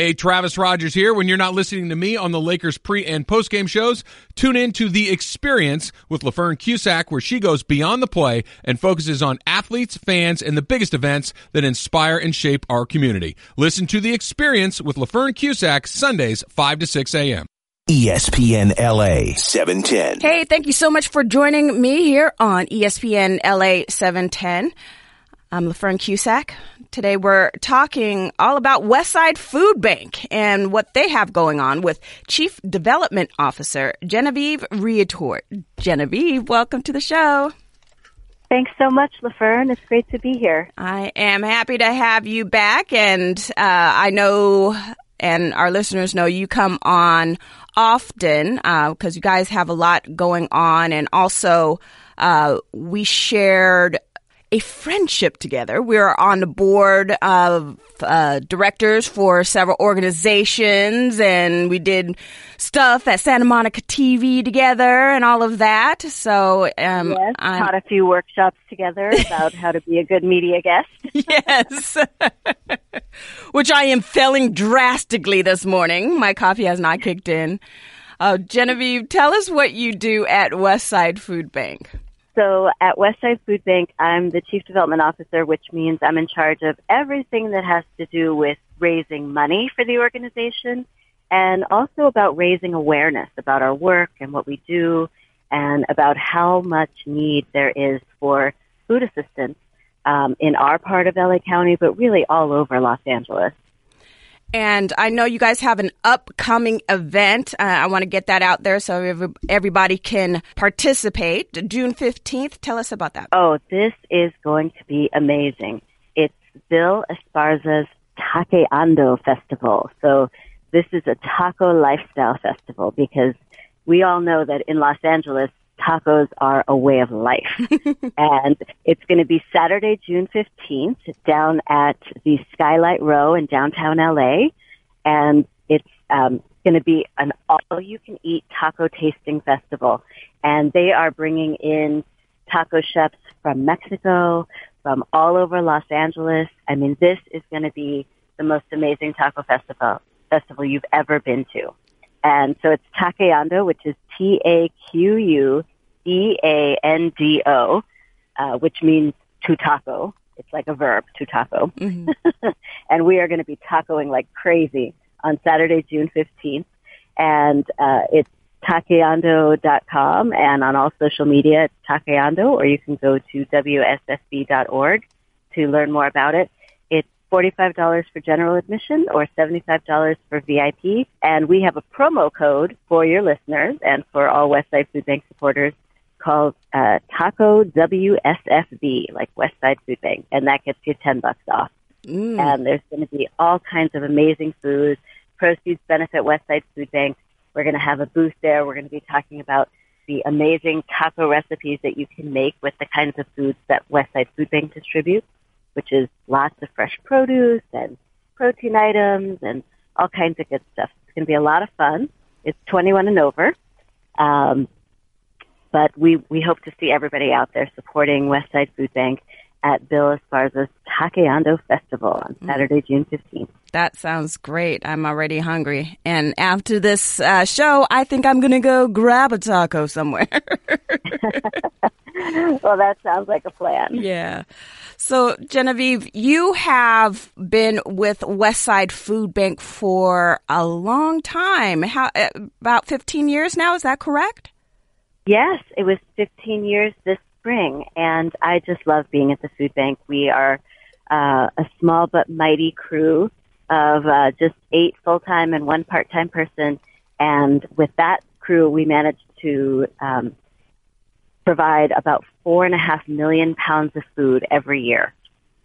Hey, Travis Rogers here. When you're not listening to me on the Lakers pre and post game shows, tune in to The Experience with LaFern Cusack, where she goes beyond the play and focuses on athletes, fans, and the biggest events that inspire and shape our community. Listen to The Experience with LaFern Cusack, Sundays, 5 to 6 a.m. ESPN LA 710. Hey, thank you so much for joining me here on ESPN LA 710. I'm LaFern Cusack. Today we're talking all about Westside Food Bank and what they have going on with Chief Development Officer Genevieve Riutort. Genevieve, welcome to the show. Thanks so much, LaFern. It's great to be here. I am happy to have you back, and uh, I know, and our listeners know, you come on often because uh, you guys have a lot going on, and also uh, we shared a friendship together. We're on the board of uh, directors for several organizations, and we did stuff at Santa Monica TV together and all of that. So, um, yes, I'm, taught a few workshops together about how to be a good media guest. yes, which I am failing drastically this morning. My coffee has not kicked in. Uh, Genevieve, tell us what you do at Westside Food Bank. So at Westside Food Bank, I'm the Chief Development Officer, which means I'm in charge of everything that has to do with raising money for the organization and also about raising awareness about our work and what we do and about how much need there is for food assistance um, in our part of LA County, but really all over Los Angeles. And I know you guys have an upcoming event. Uh, I want to get that out there so everybody can participate. June 15th. Tell us about that. Oh, this is going to be amazing. It's Bill Esparza's Taqueando Festival. So this is a taco lifestyle festival because we all know that in Los Angeles, tacos are a way of life. and it's going to be Saturday, June 15th down at the Skylight Row in downtown LA. And it's um, going to be an all you can eat taco tasting festival. And they are bringing in taco chefs from Mexico, from all over Los Angeles. I mean, this is going to be the most amazing taco festival festival you've ever been to. And so it's Taqueando, which is T A Q U E A N D O, uh, which means to taco. It's like a verb, to taco. Mm-hmm. and we are going to be tacoing like crazy on Saturday, June 15th. And uh, it's taqueando.com and on all social media, it's taqueando, or you can go to wsfb.org to learn more about it. $45 for general admission or $75 for VIP. And we have a promo code for your listeners and for all Westside Food Bank supporters called uh, Taco WSFB, like Westside Food Bank, and that gets you 10 bucks off. Mm. And there's going to be all kinds of amazing foods. Proceeds benefit Westside Food Bank. We're going to have a booth there. We're going to be talking about the amazing taco recipes that you can make with the kinds of foods that Westside Food Bank distributes which is lots of fresh produce and protein items and all kinds of good stuff. It's going to be a lot of fun. It's 21 and over. Um, but we, we hope to see everybody out there supporting Westside Food Bank at Bill Esparza's Taqueando Festival on mm. Saturday, June 15th. That sounds great. I'm already hungry. And after this uh, show, I think I'm going to go grab a taco somewhere. well, that sounds like a plan. Yeah. So, Genevieve, you have been with Westside Food Bank for a long time. How uh, about 15 years now? Is that correct? Yes, it was 15 years this spring, and I just love being at the food bank. We are uh, a small but mighty crew of uh, just eight full-time and one part-time person, and with that crew, we managed to um, provide about four and a half million pounds of food every year.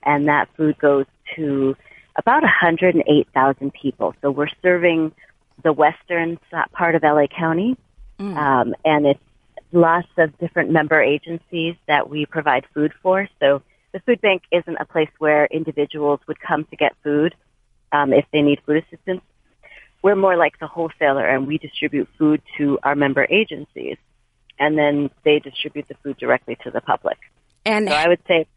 And that food goes to about 108,000 people. So we're serving the western part of LA County. Mm. Um, and it's lots of different member agencies that we provide food for. So the food bank isn't a place where individuals would come to get food um, if they need food assistance. We're more like the wholesaler and we distribute food to our member agencies and then they distribute the food directly to the public. And so I would say,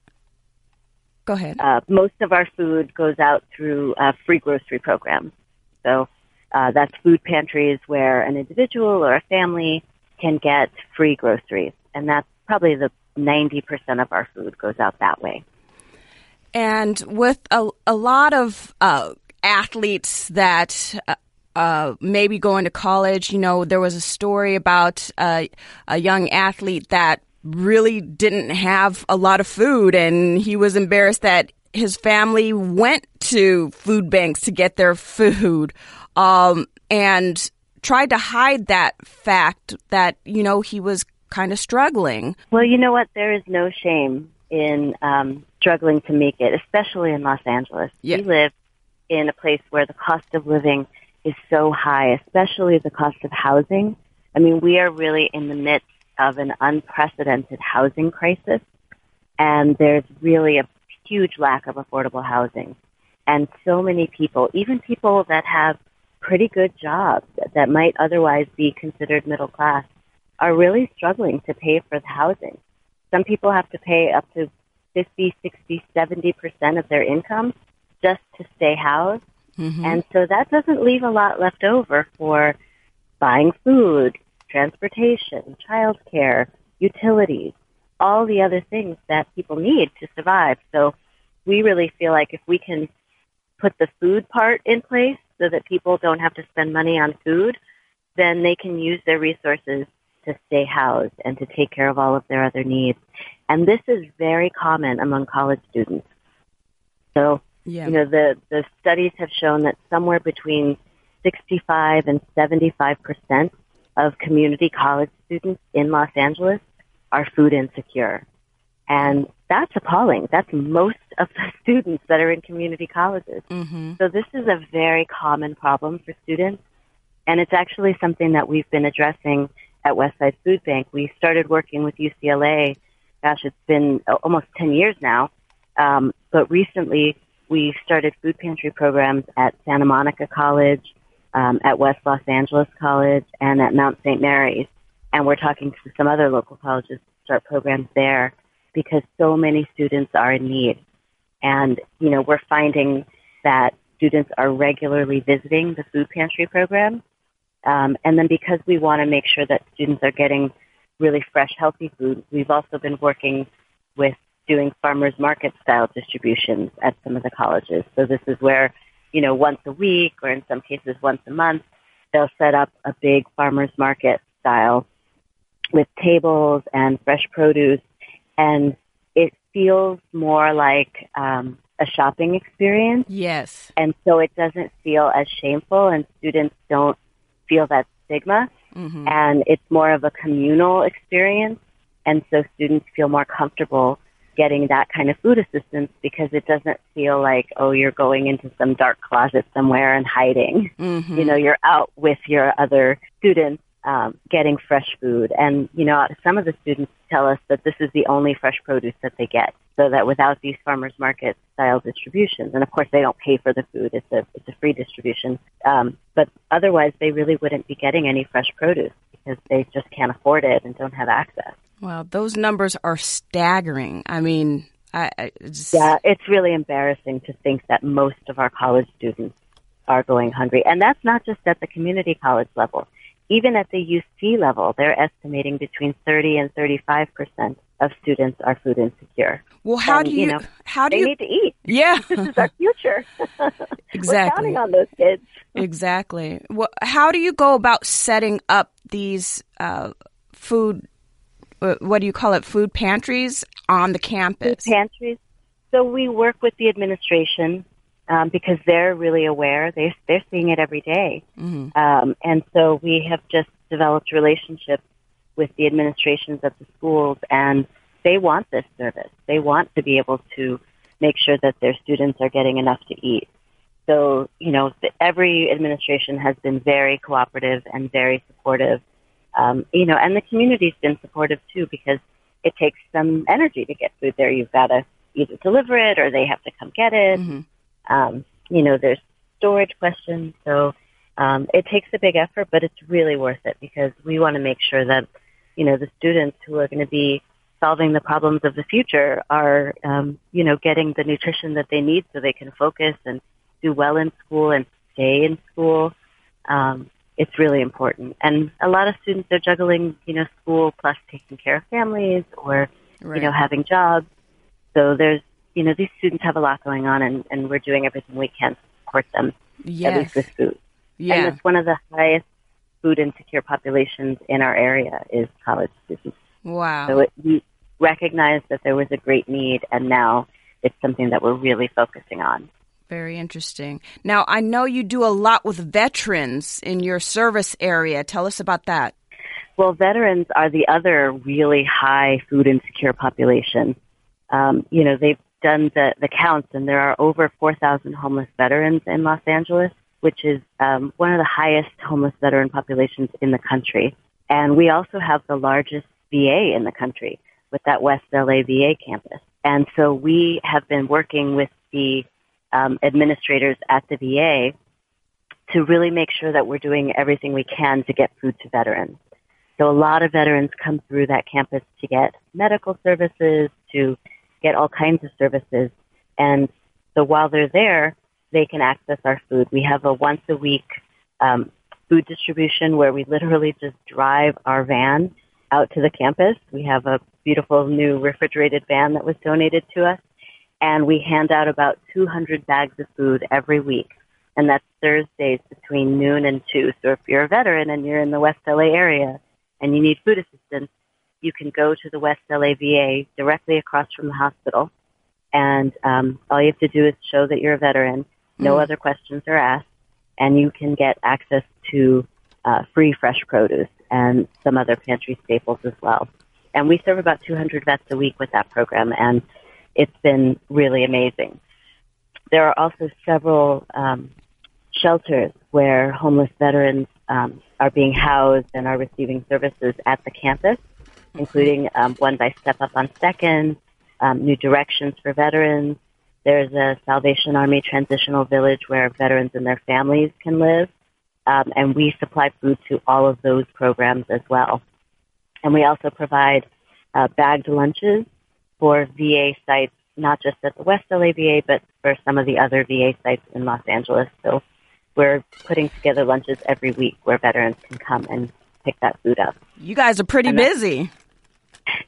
go ahead. Uh, most of our food goes out through uh, free grocery programs. So uh, that's food pantries where an individual or a family can get free groceries, and that's probably the 90% of our food goes out that way. And with a, a lot of uh, athletes that uh, maybe going to college, you know, there was a story about uh, a young athlete that really didn't have a lot of food and he was embarrassed that his family went to food banks to get their food um, and tried to hide that fact that, you know, he was kind of struggling. Well, you know what? There is no shame in um, struggling to make it, especially in Los Angeles. Yeah. We live in a place where the cost of living is so high, especially the cost of housing. I mean, we are really in the midst of an unprecedented housing crisis, and there's really a huge lack of affordable housing. And so many people, even people that have pretty good jobs that might otherwise be considered middle class, are really struggling to pay for the housing. Some people have to pay up to 50, 60, 70% of their income just to stay housed. Mm-hmm. And so that doesn't leave a lot left over for buying food, transportation, childcare, utilities, all the other things that people need to survive. So we really feel like if we can put the food part in place so that people don't have to spend money on food, then they can use their resources to stay housed and to take care of all of their other needs. And this is very common among college students. So, Yeah. you know, the, the studies have shown that somewhere between 65 and 75 percent of community college students in Los Angeles are food insecure. And that's appalling. That's most of the students that are in community colleges. Mm-hmm. So this is a very common problem for students. And it's actually something that we've been addressing at Westside Food Bank. We started working with UCLA. Gosh, it's been almost 10 years now. Um, but recently we started food pantry programs at Santa Monica College, um, at West Los Angeles College, and at Mount St. Mary's. And we're talking to some other local colleges to start programs there because so many students are in need. And, you know, we're finding that students are regularly visiting the food pantry program. Um, and then because we want to make sure that students are getting really fresh, healthy food, we've also been working with doing farmers market style distributions at some of the colleges. So this is where, you know, once a week or in some cases once a month, they'll set up a big farmers market style with tables and fresh produce and it feels more like um, a shopping experience Yes. and so it doesn't feel as shameful and students don't feel that stigma Mm-hmm. and it's more of a communal experience and so students feel more comfortable getting that kind of food assistance because it doesn't feel like oh you're going into some dark closet somewhere and hiding. Mm-hmm. you know you're out with your other students um, getting fresh food. And you know some of the students tell us that this is the only fresh produce that they get so that without these farmers market style distributions and of course they don't pay for the food it's a it's a free distribution um, but otherwise they really wouldn't be getting any fresh produce because they just can't afford it and don't have access Well, those numbers are staggering. I mean, I, I just, yeah it's really embarrassing to think that most of our college students are going hungry and that's not just at the community college level even at the UC level, they're estimating between 30 and 35 percent of students are food insecure. Well, how And, do you, you know, how do They you need to eat. Yeah. This is our future. Exactly, We're counting on those kids. exactly. Well, how do you go about setting up these uh, food what do you call it food pantries on the campus? Pantries. So we work with the administration um, because they're really aware. They they're seeing it every day. Mhm. Um, and so we have just developed relationships with the administrations of the schools, and they want this service. They want to be able to make sure that their students are getting enough to eat. So, you know, every administration has been very cooperative and very supportive. Um, you know, and the community's been supportive too because it takes some energy to get food there. You've got to either deliver it or they have to come get it. Mhm. Um, you know, there's storage questions. So um, it takes a big effort, but it's really worth it because we want to make sure that, you know, the students who are going to be solving the problems of the future are, um, you know, getting the nutrition that they need so they can focus and do well in school and stay in school. Um, it's really important. And a lot of students are juggling, you know, school plus taking care of families or, Right. you know, having jobs. So there's, you know, these students have a lot going on and, and we're doing everything we can to support them, at yes. least with food. Yeah. And it's one of the highest food insecure populations in our area is college students. Wow. So it, we recognized that there was a great need and now it's something that we're really focusing on. Very interesting. Now, I know you do a lot with veterans in your service area. Tell us about that. Well, veterans are the other really high food insecure population. Um, you know, they've done the, the counts, and there are over 4,000 homeless veterans in Los Angeles, which is um, one of the highest homeless veteran populations in the country. And we also have the largest VA in the country with that West LA VA campus. And so we have been working with the um, administrators at the VA to really make sure that we're doing everything we can to get food to veterans. So a lot of veterans come through that campus to get medical services, to get all kinds of services. And so while they're there, they can access our food. We have a once a week um, food distribution where we literally just drive our van out to the campus. We have a beautiful new refrigerated van that was donated to us. And we hand out about 200 bags of food every week. And that's Thursdays between noon and 2. So if you're a veteran and you're in the West LA area and you need food assistance, you can go to the West LA VA directly across from the hospital. And um, all you have to do is show that you're a veteran. No Mm. other questions are asked. And you can get access to uh, free fresh produce and some other pantry staples as well. And we serve about 200 vets a week with that program, and it's been really amazing. There are also several um, shelters where homeless veterans um, are being housed and are receiving services at the campus, including um, one by Step Up on Second, um, New Directions for Veterans. There's a Salvation Army transitional village where veterans and their families can live, um, and we supply food to all of those programs as well. And we also provide uh, bagged lunches for VA sites, not just at the West LA VA, but for some of the other VA sites in Los Angeles. So we're putting together lunches every week where veterans can come and pick that food up. You guys are pretty And busy.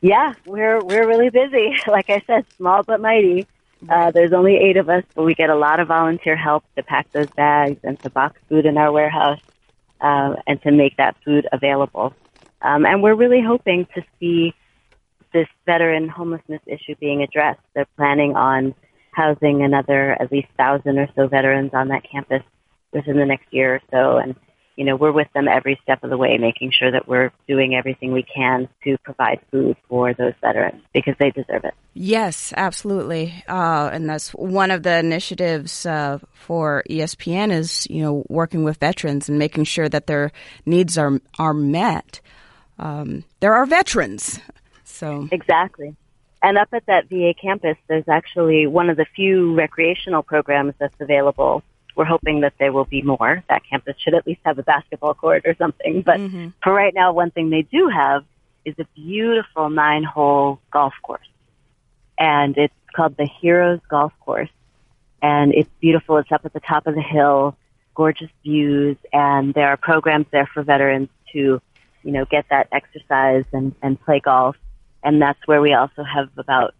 Yeah, we're we're really busy. Like I said, small but mighty. Uh, there's only eight of us, but we get a lot of volunteer help to pack those bags and to box food in our warehouse uh, and to make that food available. Um, and we're really hoping to see this veteran homelessness issue being addressed. They're planning on housing another at least thousand or so veterans on that campus within the next year or so. And you know, we're with them every step of the way, making sure that we're doing everything we can to provide food for those veterans because they deserve it. Yes, absolutely. Uh, and that's one of the initiatives uh, for ESPN is you know working with veterans and making sure that their needs are are met. Um, there are veterans, so Exactly. And up at that VA campus, there's actually one of the few recreational programs that's available. We're hoping that there will be more. That campus should at least have a basketball court or something. But mm-hmm. for right now, one thing they do have is a beautiful nine hole golf course. And it's called the Heroes Golf Course. And it's beautiful. It's up at the top of the hill, gorgeous views, and there are programs there for veterans to, you know, get that exercise and, and play golf. And that's where we also have about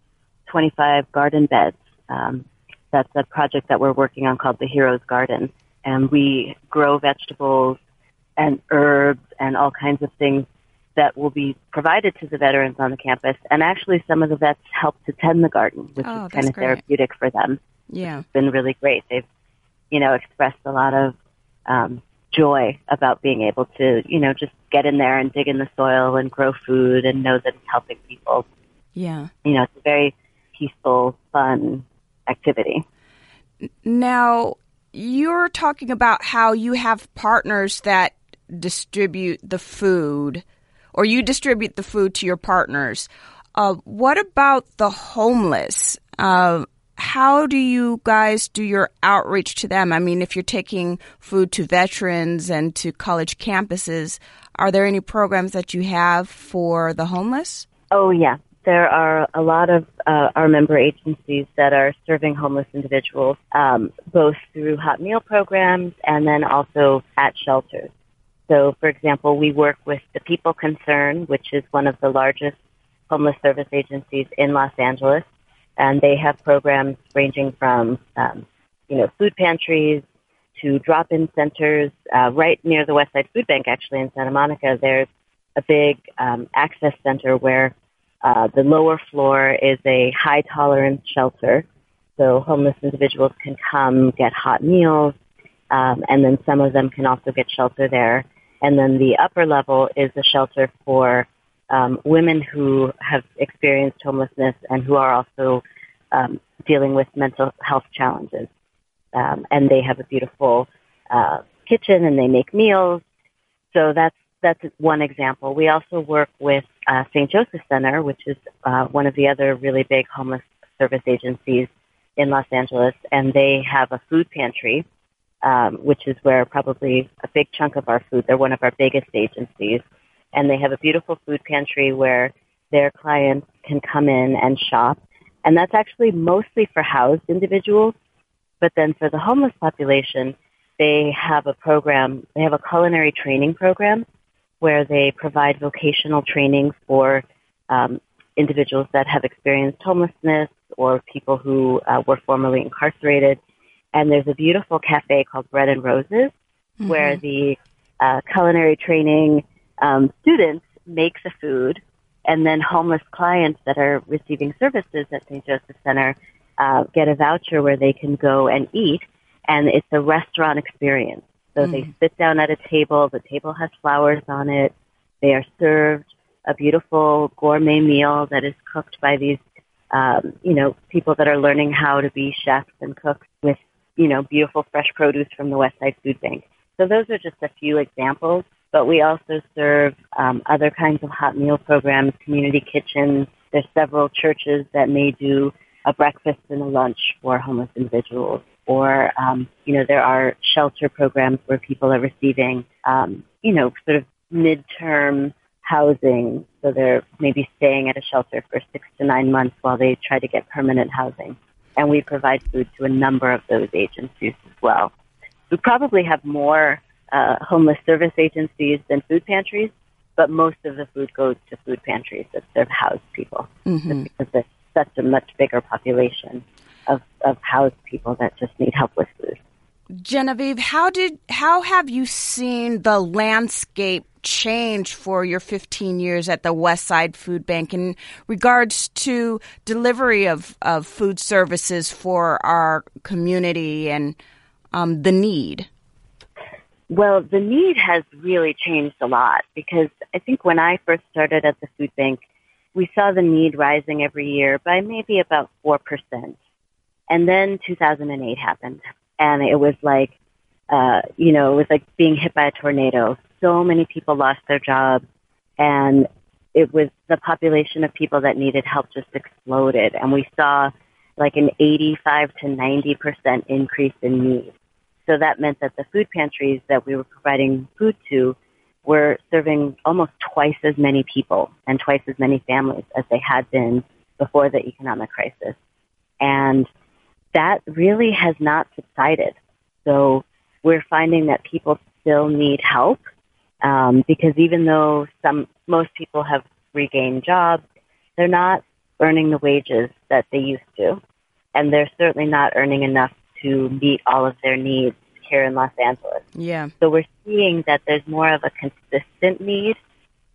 25 garden beds. Um, that's a project that we're working on called the Heroes Garden. And we grow vegetables and herbs and all kinds of things that will be provided to the veterans on the campus. And actually, some of the vets help to tend the garden, which Oh, is kind of great. therapeutic for them. yeah, It's been really great. They've, you know, expressed a lot of um, joy about being able to, you know, just get in there and dig in the soil and grow food and know that it's helping people. yeah. You know, it's a very peaceful, fun activity. Now, you're talking about how you have partners that distribute the food, or you distribute the food to your partners. Uh, what about the homeless? Uh, how do you guys do your outreach to them? I mean, if you're taking food to veterans and to college campuses, are there any programs that you have for the homeless? Oh yeah, there are a lot of uh, our member agencies that are serving homeless individuals, um, both through hot meal programs and then also at shelters. So, for example, we work with the People Concern, which is one of the largest homeless service agencies in Los Angeles, and they have programs ranging from, um, you know, food pantries to drop-in centers. Uh, right near the Westside Food Bank, actually in Santa Monica, there's a big um, access center where uh, the lower floor is a high tolerance shelter. So homeless individuals can come get hot meals, um, and then some of them can also get shelter there. And then the upper level is a shelter for um, women who have experienced homelessness and who are also um, dealing with mental health challenges. Um, and they have a beautiful uh, kitchen and they make meals. So that's that's one example. We also work with uh, St. Joseph Center, which is uh, one of the other really big homeless service agencies in Los Angeles, and they have a food pantry, um, which is where probably a big chunk of our food. They're one of our biggest agencies, and they have a beautiful food pantry where their clients can come in and shop, and that's actually mostly for housed individuals. But then for the homeless population, they have a program. They have a culinary training program where they provide vocational training for um, individuals that have experienced homelessness or people who uh, were formerly incarcerated. And there's a beautiful cafe called Bread and Roses mm-hmm. where the uh, culinary training um, students make the food, and then homeless clients that are receiving services at St. Joseph Center uh, get a voucher where they can go and eat, and it's a restaurant experience. So mm. they sit down at a table. The table has flowers on it. They are served a beautiful gourmet meal that is cooked by these, um, you know, people that are learning how to be chefs and cooks with, you know, beautiful fresh produce from the West Side Food Bank. So those are just a few examples. But we also serve um, other kinds of hot meal programs, community kitchens. There's several churches that may do a breakfast and a lunch for homeless individuals or um, you know there are shelter programs where people are receiving um, you know sort of midterm housing, so they're maybe staying at a shelter for six to nine months while they try to get permanent housing. And we provide food to a number of those agencies as well. We probably have more uh, homeless service agencies than food pantries, but most of the food goes to food pantries that serve housed people mm-hmm. because there's such a much bigger population of, of housed people that just need help with food. Genevieve, how did how have you seen the landscape change for your 15 years at the West Side Food Bank in regards to delivery of, of food services for our community and um, the need? Well, the need has really changed a lot because I think when I first started at the food bank, we saw the need rising every year by maybe about 4%. And then 2008 happened, and it was like, uh, you know, it was like being hit by a tornado. So many people lost their jobs, and it was the population of people that needed help just exploded, and we saw like an 85 to 90 percent increase in need. So that meant that the food pantries that we were providing food to were serving almost twice as many people and twice as many families as they had been before the economic crisis. And that really has not subsided. So we're finding that people still need help um, because even though some most people have regained jobs, they're not earning the wages that they used to, and they're certainly not earning enough to meet all of their needs here in Los Angeles. Yeah. So we're seeing that there's more of a consistent need.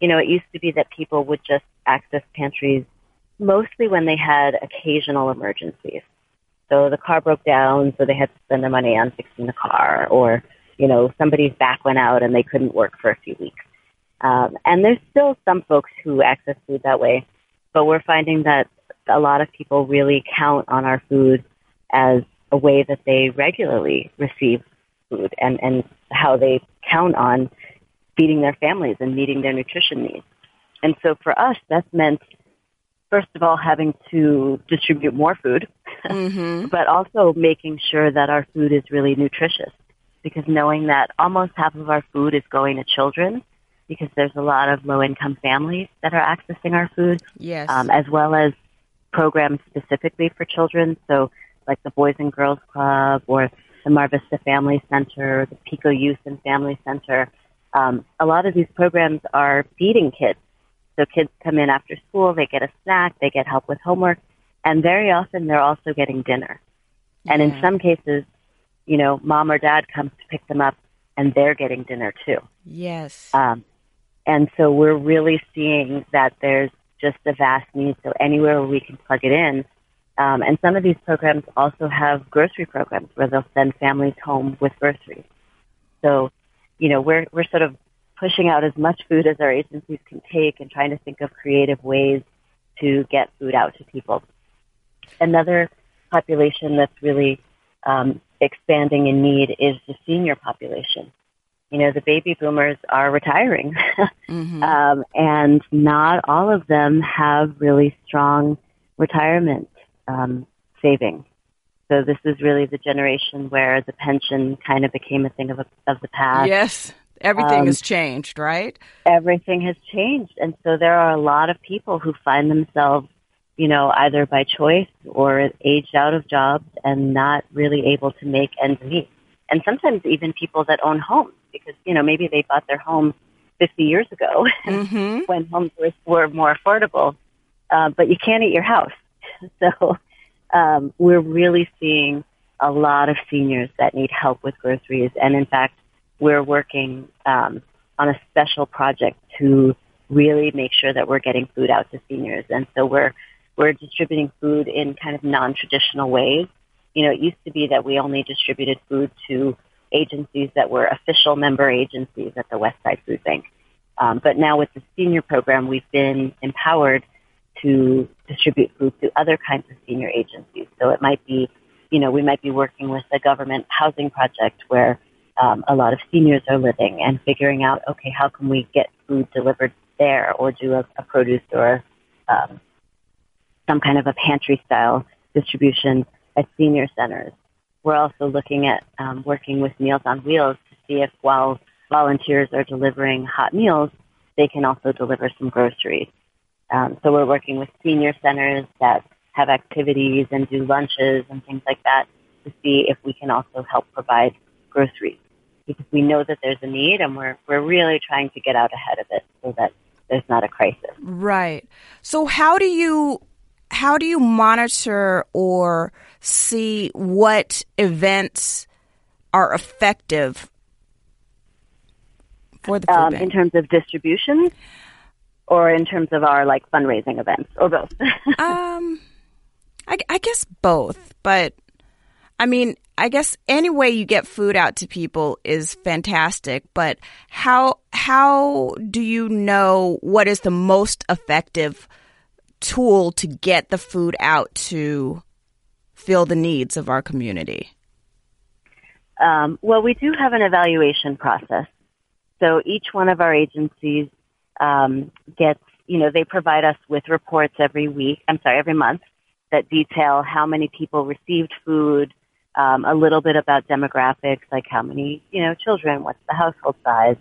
You know, it used to be that people would just access pantries mostly when they had occasional emergencies. So the car broke down, so they had to spend their money on fixing the car, or you know somebody's back went out and they couldn't work for a few weeks. Um, and there's still some folks who access food that way, but we're finding that a lot of people really count on our food as a way that they regularly receive food and, and how they count on feeding their families and meeting their nutrition needs. And so for us, that's meant, first of all, having to distribute more food mm-hmm. but also making sure that our food is really nutritious. Because knowing that almost half of our food is going to children, because there's a lot of low income families that are accessing our food, Yes. um, as well as programs specifically for children. So, like the Boys and Girls Club or the Mar Vista Family Center, the Pico Youth and Family Center. Um, a lot of these programs are feeding kids. So kids come in after school, they get a snack, they get help with homework, and very often they're also getting dinner. And in some cases, you know, mom or dad comes to pick them up and they're getting dinner too. yes. Um, and so we're really seeing that there's just a vast need. So anywhere we can plug it in. Um, and some of these programs also have grocery programs where they'll send families home with groceries. So, you know, we're, we're sort of pushing out as much food as our agencies can take and trying to think of creative ways to get food out to people. Another population that's really um, expanding in need is the senior population. You know, the baby boomers are retiring, Mhm. um, and not all of them have really strong retirement um, savings. So this is really the generation where the pension kind of became a thing of, a, of the past yes. Everything um, has changed, right? everything has changed. And so there are a lot of people who find themselves, you know, either by choice or aged out of jobs and not really able to make ends meet. And sometimes even people that own homes because, you know, maybe they bought their home 50 years ago Mm-hmm. when homes were, were more affordable, uh, but you can't eat your house. So um, we're really seeing a lot of seniors that need help with groceries. And in fact, we're working um, on a special project to really make sure that we're getting food out to seniors. And so we're we're distributing food in kind of non-traditional ways. You know, it used to be that we only distributed food to agencies that were official member agencies at the Westside Food Bank. Um, but now with the senior program, we've been empowered to distribute food to other kinds of senior agencies. So it might be, you know, we might be working with a government housing project where um, a lot of seniors are living and figuring out, okay, how can we get food delivered there or do a, a produce or um, some kind of a pantry style distribution at senior centers. We're also looking at um, working with Meals on Wheels to see if while volunteers are delivering hot meals, they can also deliver some groceries. Um, so we're working with senior centers that have activities and do lunches and things like that to see if we can also help provide groceries because we know that there's a need and we're, we're really trying to get out ahead of it so that there's not a crisis. Right. So how do you how do you monitor or see what events are effective for the food Um, bank? in terms of distribution or in terms of our like fundraising events or both. um, I, I guess both, but I mean, I guess any way you get food out to people is fantastic. But how how do you know what is the most effective tool to get the food out to fill the needs of our community? Um, well, we do have an evaluation process. So each one of our agencies um, gets, you know, they provide us with reports every week, I'm sorry, every month that detail how many people received food, um, a little bit about demographics, like how many, you know, children, what's the household size.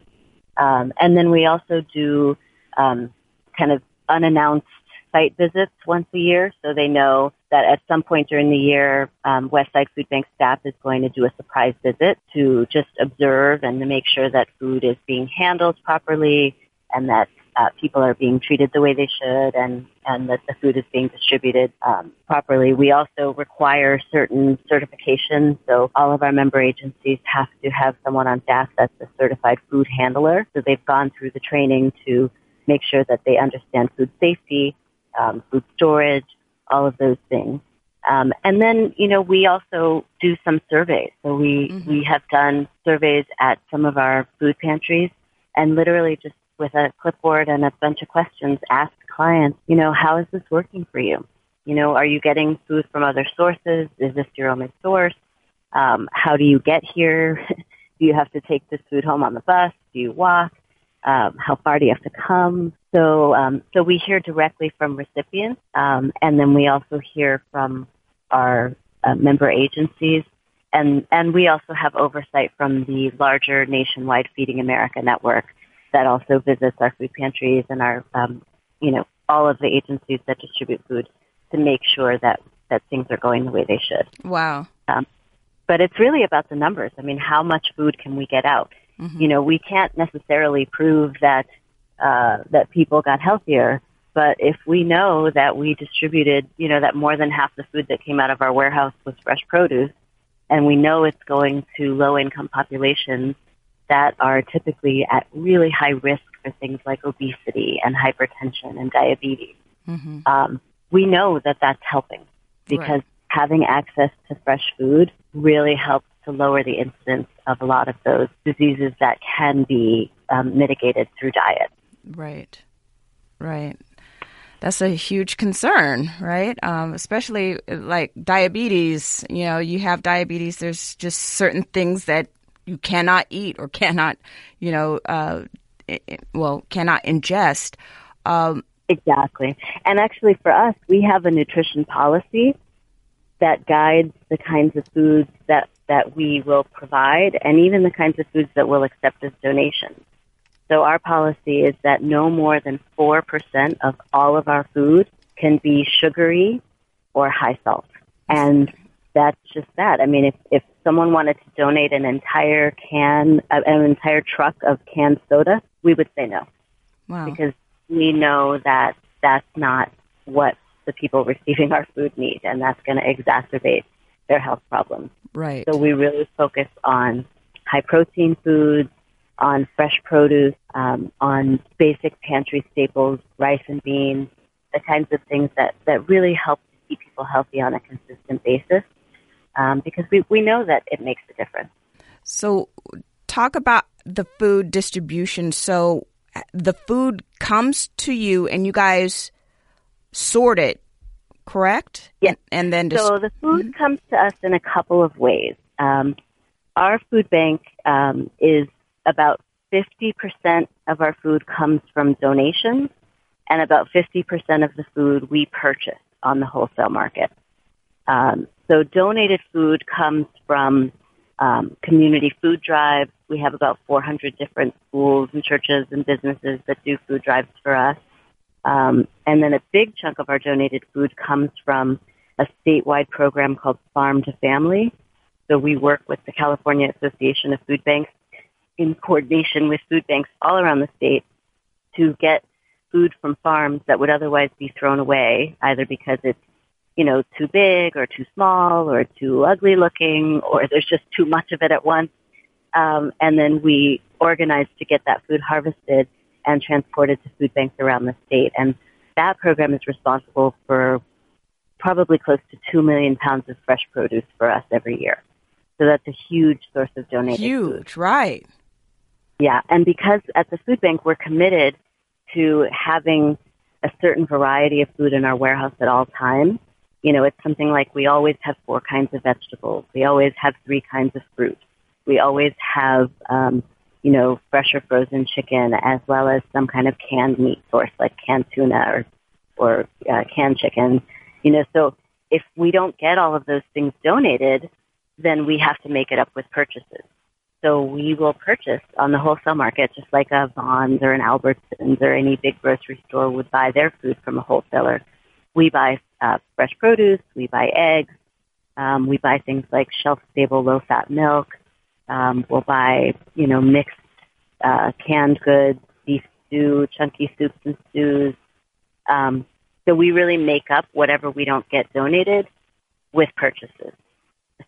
Um, and then we also do um, kind of unannounced site visits once a year so they know that at some point during the year, um, Westside Food Bank staff is going to do a surprise visit to just observe and to make sure that food is being handled properly and that uh, people are being treated the way they should and, and that the food is being distributed um, properly. We also require certain certifications. So all of our member agencies have to have someone on staff that's a certified food handler. So they've gone through the training to make sure that they understand food safety, um, food storage, all of those things. Um, and then, you know, we also do some surveys. So we, Mhm. we have done surveys at some of our food pantries and literally just with a clipboard and a bunch of questions ask clients, you know, how is this working for you? You know, are you getting food from other sources? Is this your only source? Um, how do you get here? do you have to take this food home on the bus? Do you walk? Um, how far do you have to come? So, um, so we hear directly from recipients, um, and then we also hear from our uh, member agencies, and and we also have oversight from the larger nationwide Feeding America network that also visits our food pantries and our, um, you know, all of the agencies that distribute food to make sure that, that things are going the way they should. Wow. Um, but it's really about the numbers. I mean, how much food can we get out? Mm-hmm. You know, we can't necessarily prove that uh, that people got healthier, but if we know that we distributed, you know, that more than half the food that came out of our warehouse was fresh produce, and we know it's going to low income populations that are typically at really high risk for things like obesity and hypertension and diabetes. Mm-hmm. Um, we know that that's helping because right. having access to fresh food really helps to lower the incidence of a lot of those diseases that can be um, mitigated through diet. Right, right. That's a huge concern, right? Um, especially like diabetes. You know, you have diabetes. There's just certain things that you cannot eat or cannot, you know, uh, well, cannot ingest. Um, exactly. And actually, for us, we have a nutrition policy that guides the kinds of foods that, that we will provide and even the kinds of foods that we'll accept as donations. So our policy is that no more than 4% of all of our food can be sugary or high salt. And that's just that. I mean, if, if someone wanted to donate an entire can, an entire truck of canned soda, we would say no. Wow. Because we know that that's not what the people receiving our food need, and that's going to exacerbate their health problems. Right. So we really focus on high protein foods, on fresh produce, um, on basic pantry staples, rice and beans, the kinds of things that, that really help to keep people healthy on a consistent basis um, because we, we know that it makes a difference. So, talk about the food distribution. So, the food comes to you and you guys sort it, correct? Yes. And, and then dis- so the food mm-hmm. comes to us in a couple of ways. Um, our food bank um, is about 50% of our food comes from donations, and about 50% of the food we purchase on the wholesale market. Um, so donated food comes from um, community food drives. We have about 400 different schools and churches and businesses that do food drives for us. Um, and then a big chunk of our donated food comes from a statewide program called Farm to Family. So we work with the California Association of Food Banks in coordination with food banks all around the state to get food from farms that would otherwise be thrown away, either because it's you know, too big or too small or too ugly looking or there's just too much of it at once. Um, and then we organize to get that food harvested and transported to food banks around the state. And that program is responsible for probably close to 2 million pounds of fresh produce for us every year. So that's a huge source of donated Huge, food. right. Yeah, and because at the food bank we're committed to having a certain variety of food in our warehouse at all times, you know, it's something like we always have four kinds of vegetables. We always have three kinds of fruit. We always have, um, you know, fresh or frozen chicken as well as some kind of canned meat source like canned tuna or, or uh, canned chicken. You know, so if we don't get all of those things donated, then we have to make it up with purchases. So we will purchase on the wholesale market, just like a Vons or an Albertsons or any big grocery store would buy their food from a wholesaler. We buy uh, fresh produce, we buy eggs, um, we buy things like shelf-stable low-fat milk. Um, we'll buy, you know, mixed uh, canned goods, beef stew, chunky soups and stews. Um, so we really make up whatever we don't get donated with purchases.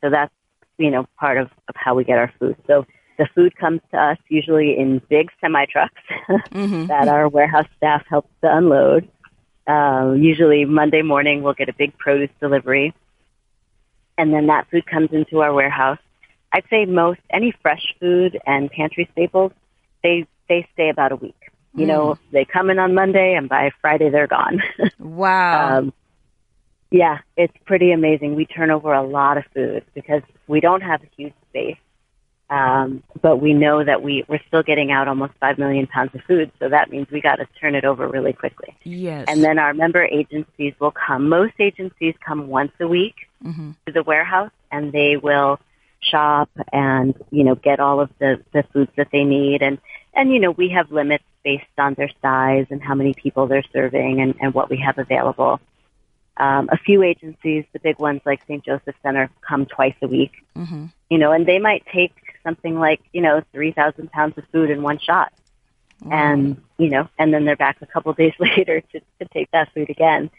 So that's, you know, part of, of how we get our food. So the food comes to us usually in big semi trucks mm-hmm. that our warehouse staff helps to unload. Uh, usually Monday morning we'll get a big produce delivery, and then that food comes into our warehouse. I'd say most any fresh food and pantry staples they they stay about a week. You mm. know, they come in on Monday and by Friday they're gone. wow. um, yeah, it's pretty amazing. We turn over a lot of food because we don't have a huge space. Um, but we know that we, we're still getting out almost 5 million pounds of food, so that means we got to turn it over really quickly. Yes. And then our member agencies will come. Most agencies come once a week mm-hmm. to the warehouse, and they will shop and, you know, get all of the, the foods that they need. And, and, you know, we have limits based on their size and how many people they're serving and, and what we have available. Um, a few agencies, the big ones like St. Joseph Center, come twice a week. Mm-hmm. You know, and they might take something like you know three thousand pounds of food in one shot, mm-hmm. and you know, and then they're back a couple days later to, to take that food again.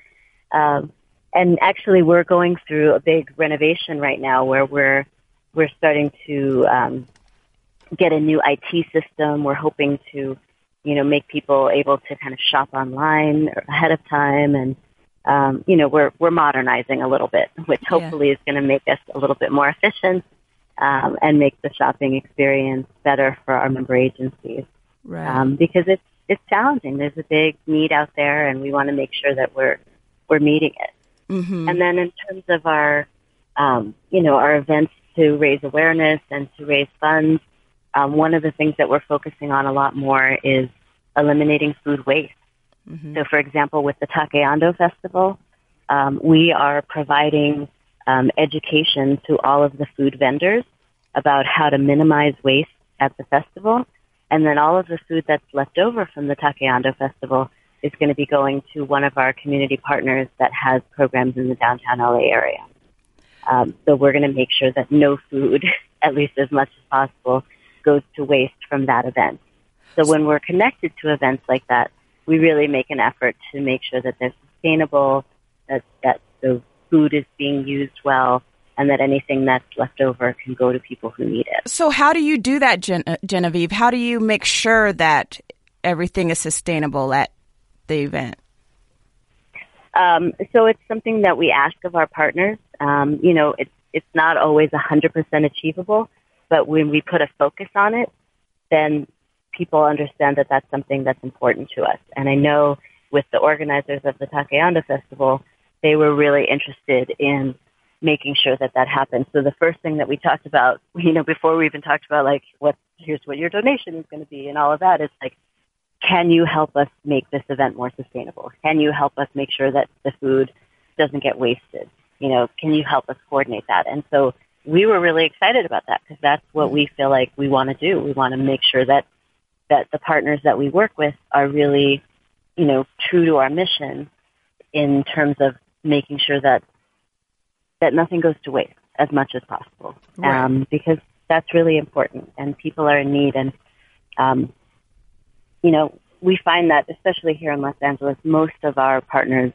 Um, and actually, we're going through a big renovation right now where we're we're starting to um, get a new IT system. We're hoping to, you know, make people able to kind of shop online ahead of time and um, you know, we're we're modernizing a little bit, which hopefully yeah. is going to make us a little bit more efficient um, and make the shopping experience better for our member agencies. Right. Um, because it's it's challenging. There's a big need out there, and we want to make sure that we're we're meeting it. Mm-hmm. And then in terms of our, um, you know, our events to raise awareness and to raise funds, um, one of the things that we're focusing on a lot more is eliminating food waste. Mm-hmm. So, for example, with the Taqueando Festival, um, we are providing um, education to all of the food vendors about how to minimize waste at the festival. And then all of the food that's left over from the Taqueando Festival is going to be going to one of our community partners that has programs in the downtown LA area. Um, so we're going to make sure that no food, at least as much as possible, goes to waste from that event. So when we're connected to events like that, we really make an effort to make sure that they're sustainable, that, that the food is being used well, and that anything that's left over can go to people who need it. So, how do you do that, Gen- uh, Genevieve? How do you make sure that everything is sustainable at the event? Um, so, it's something that we ask of our partners. Um, you know, it's it's not always 100% achievable, but when we put a focus on it, then people understand that that's something that's important to us. And I know with the organizers of the Taqueando Festival, they were really interested in making sure that that happened. So the first thing that we talked about, you know, before we even talked about like what here's what your donation is going to be and all of that, is like, can you help us make this event more sustainable? Can you help us make sure that the food doesn't get wasted? You know, can you help us coordinate that? And so we were really excited about that because that's what we feel like we want to do. We want to make sure that that the partners that we work with are really, you know, true to our mission in terms of making sure that that nothing goes to waste as much as possible, right. um, because that's really important, and people are in need, and um, you know, we find that especially here in Los Angeles, most of our partners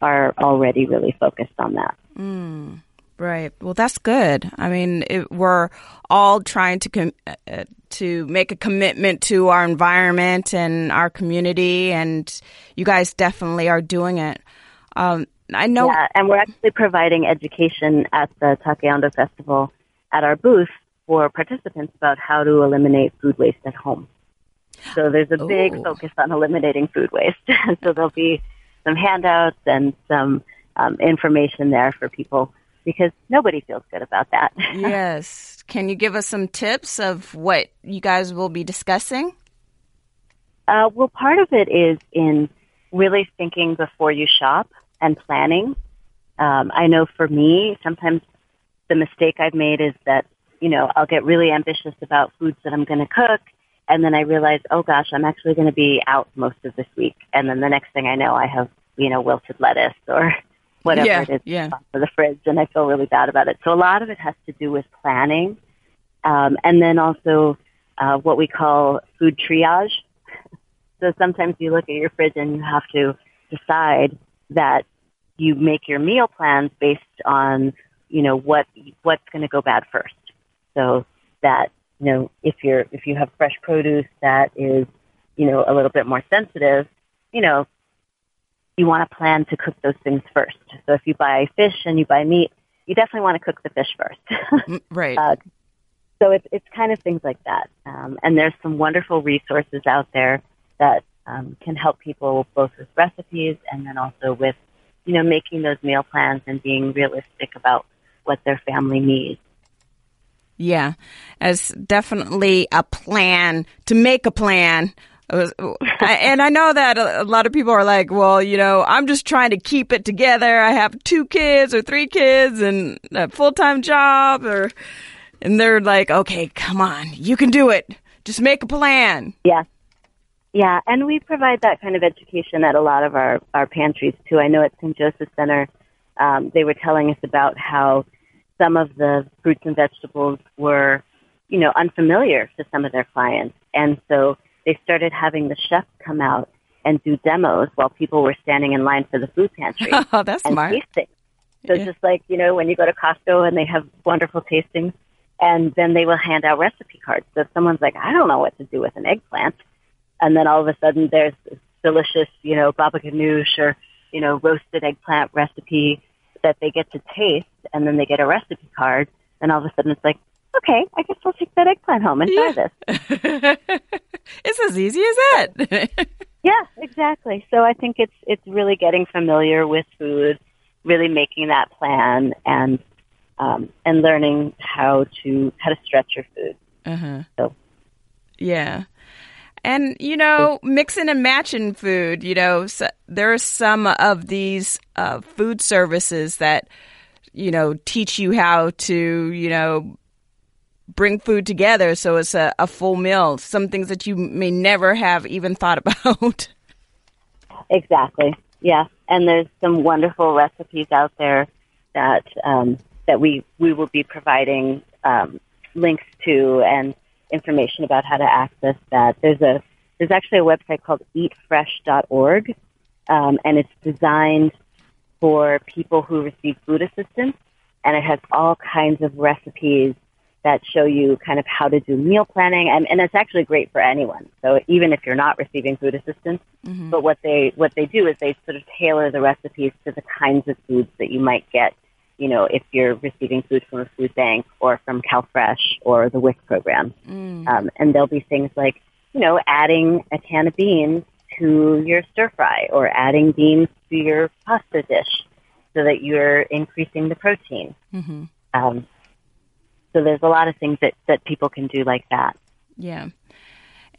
are already really focused on that. Mm. Right. Well, that's good. I mean, it, we're all trying to com- uh, to make a commitment to our environment and our community, and you guys definitely are doing it. Um, I know. Yeah, and we're actually providing education at the Taqueando Festival at our booth for participants about how to eliminate food waste at home. So there's a big oh. focus on eliminating food waste. so there'll be some handouts and some um, information there for people because nobody feels good about that. yes. Can you give us some tips of what you guys will be discussing? Uh, well, part of it is in really thinking before you shop and planning. Um, I know for me, sometimes the mistake I've made is that, you know, I'll get really ambitious about foods that I'm going to cook. And then I realize, oh gosh, I'm actually going to be out most of this week. And then the next thing I know, I have, you know, wilted lettuce or whatever yeah, it is yeah. for the fridge, and I feel really bad about it. So a lot of it has to do with planning, um, and then also uh, what we call food triage. So sometimes you look at your fridge and you have to decide that you make your meal plans based on you know what what's going to go bad first. So that you know if you're if you have fresh produce that is you know a little bit more sensitive, you know you want to plan to cook those things first. So if you buy fish and you buy meat, you definitely want to cook the fish first. Mm, right. Uh, so it's it's kind of things like that. Um, and there's some wonderful resources out there that um, can help people both with recipes and then also with you know making those meal plans and being realistic about what their family needs. Yeah, as definitely a plan to make a plan and I know that a lot of people are like, well, you know, I'm just trying to keep it together. I have two kids or three kids and a full time job or, and they're like, okay, come on, you can do it. Just make a plan. Yeah. Yeah, and we provide that kind of education at a lot of our, our pantries too. I know at St. Joseph Center, um, they were telling us about how some of the fruits and vegetables were, you know, unfamiliar to some of their clients. And so they started having the chef come out and do demos while people were standing in line for the food pantry. Oh, that's and smart. tasting. So Yeah. just like, you know, when you go to Costco and they have wonderful tastings, and then they will hand out recipe cards. So if someone's like, I don't know what to do with an eggplant, and then all of a sudden there's this delicious, you know, baba ganoush or, you know, roasted eggplant recipe that they get to taste, and then they get a recipe card, and all of a sudden it's like, okay, I guess I'll take that eggplant home and try this. it's as easy as that. Yeah, exactly. So I think it's it's really getting familiar with food, really making that plan, and um, and learning how to how to stretch your food. uh-huh. So Yeah. And, you know, mixing and matching food, you know, so there are some of these uh, food services that, you know, teach you how to, you know, bring food together so it's a, a full meal. Some things that you may never have even thought about. exactly, yeah. And there's some wonderful recipes out there that um, that we we will be providing um, links to and information about how to access that. There's a there's actually a website called eatfresh.org, um, and it's designed for people who receive food assistance, and it has all kinds of recipes that show you kind of how to do meal planning, and, and it's actually great for anyone. So even if you're not receiving food assistance, but what they what they do is they sort of tailor the recipes to the kinds of foods that you might get. You know, if you're receiving food from a food bank or from CalFresh or the WIC program, um, and there'll be things like, you know, adding a can of beans to your stir fry or adding beans to your pasta dish so that you're increasing the protein. hmm Um, so there's a lot of things that, that people can do like that. Yeah.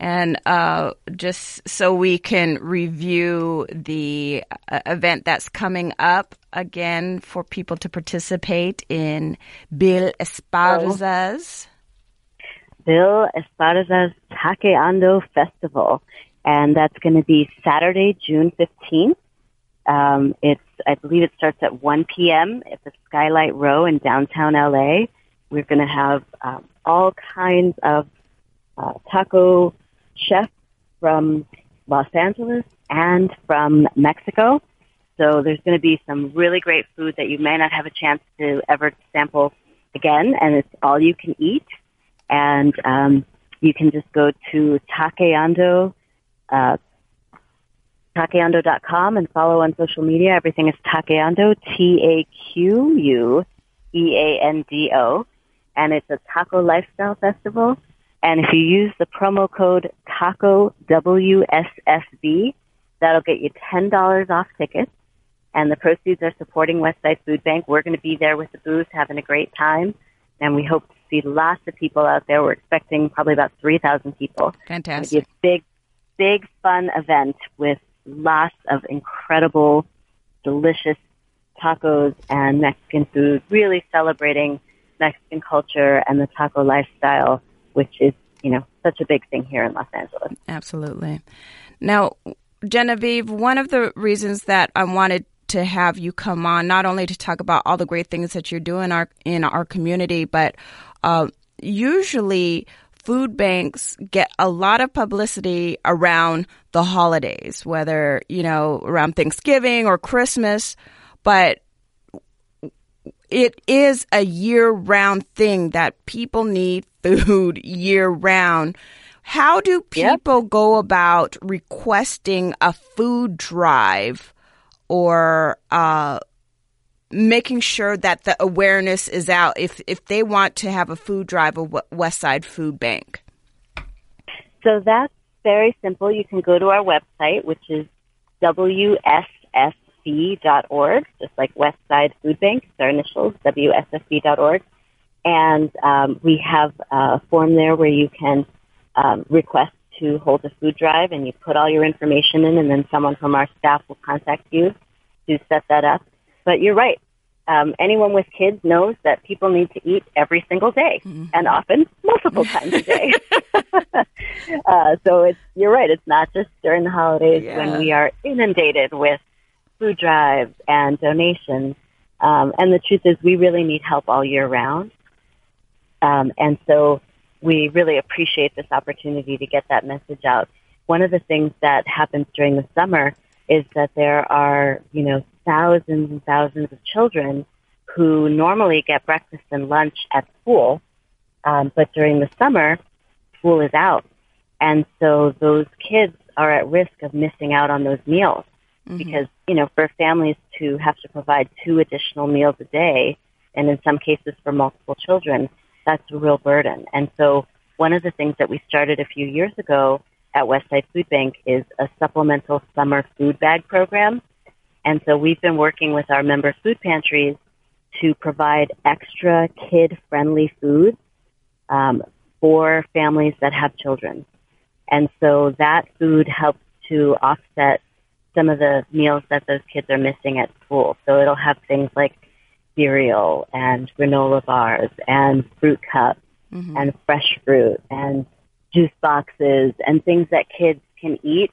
And uh, just so we can review the uh, event that's coming up again for people to participate in Bill Esparza's. Bill Esparza's Taqueando Festival, and that's going to be Saturday, June 15th. Um, it's, I believe it starts at 1 p.m. at the Skylight Row in downtown LA. We're going to have um, all kinds of uh, taco chefs from Los Angeles and from Mexico. So there's going to be some really great food that you may not have a chance to ever sample again, and it's all you can eat. And um, you can just go to Taqueando, uh, taqueando.com and follow on social media. Everything is Taqueando, T-A-Q-U-E-A-N-D-O. And it's a taco lifestyle festival. And if you use the promo code TACO WSFB, that'll get you $10 off tickets. And the proceeds are supporting Westside Food Bank. We're going to be there with the booth having a great time. And we hope to see lots of people out there. We're expecting probably about 3,000 people. It's going to be a big, big fun event with lots of incredible, delicious tacos and Mexican food, really celebrating Mexican culture and the taco lifestyle, which is, you know, such a big thing here in Los Angeles. Absolutely. Now, Genevieve, one of the reasons that I wanted to have you come on, not only to talk about all the great things that you're doing our, in our community, but uh, usually food banks get a lot of publicity around the holidays, whether, you know, around Thanksgiving or Christmas, but it is a year round thing that people need food year round. How do Yep. people go about requesting a food drive or uh, making sure that the awareness is out if, if they want to have a food drive of West Side Food Bank? So that's very simple. You can go to our website, which is WSFB.org, just like Westside Food Bank. It's our initials, WSFB.org. And um, we have a form there where you can um, request to hold a food drive, and you put all your information in, and then someone from our staff will contact you to set that up. But you're right. um, anyone with kids knows that people need to eat every single day Mm-hmm. and often multiple times a day. uh, so it's you're right. It's not just during the holidays Yeah. when we are inundated with food drives and donations. Um, and the truth is, we really need help all year round. Um, and so we really appreciate this opportunity to get that message out. One of the things that happens during the summer is that there are, you know, thousands and thousands of children who normally get breakfast and lunch at school, um, but during the summer, school is out. And so those kids are at risk of missing out on those meals because, you know, for families to have to provide two additional meals a day, and in some cases for multiple children, that's a real burden. And so one of the things that we started a few years ago at Westside Food Bank is a supplemental summer food bag program. And so we've been working with our member food pantries to provide extra kid-friendly food um, for families that have children. And so that food helps to offset some of the meals that those kids are missing at school. So it'll have things like cereal and granola bars and fruit cups and fresh fruit and juice boxes and things that kids can eat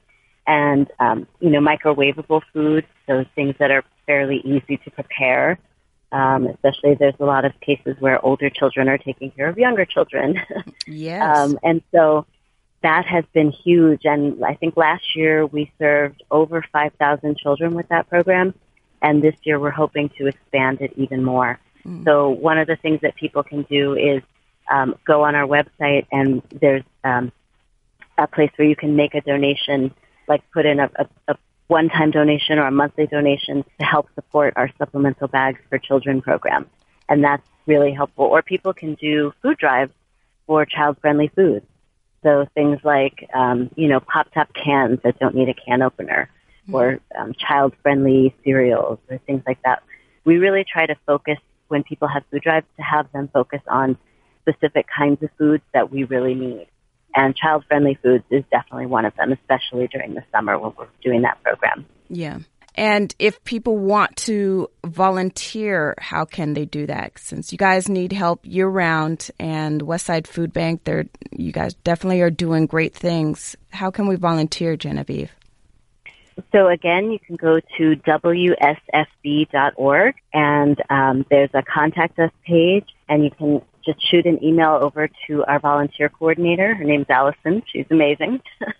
and um, you know microwavable foods, so things that are fairly easy to prepare. Um, especially there's a lot of cases where older children are taking care of younger children. Yes. Um, and so that has been huge. And I think last year we served over 5,000 children with that program. And this year we're hoping to expand it even more. So one of the things that people can do is um, go on our website and there's um, a place where you can make a donation, like put in a, a, a one-time donation or a monthly donation to help support our supplemental bags for children program. And that's really helpful. Or people can do food drives for child-friendly foods. So things like, um, you know, pop-top cans that don't need a can opener or um, child-friendly cereals or things like that. We really try to focus when people have food drives to have them focus on specific kinds of foods that we really need. And child-friendly foods is definitely one of them, especially during the summer when we're doing that program. yeah. And if people want to volunteer, how can they do that? Since you guys need help year round and Westside Food Bank, they're you guys definitely are doing great things. How can we volunteer, Genevieve? So again, you can go to wsfb.org and um, there's a contact us page and you can just shoot an email over to our volunteer coordinator. Her name's Allison. She's amazing.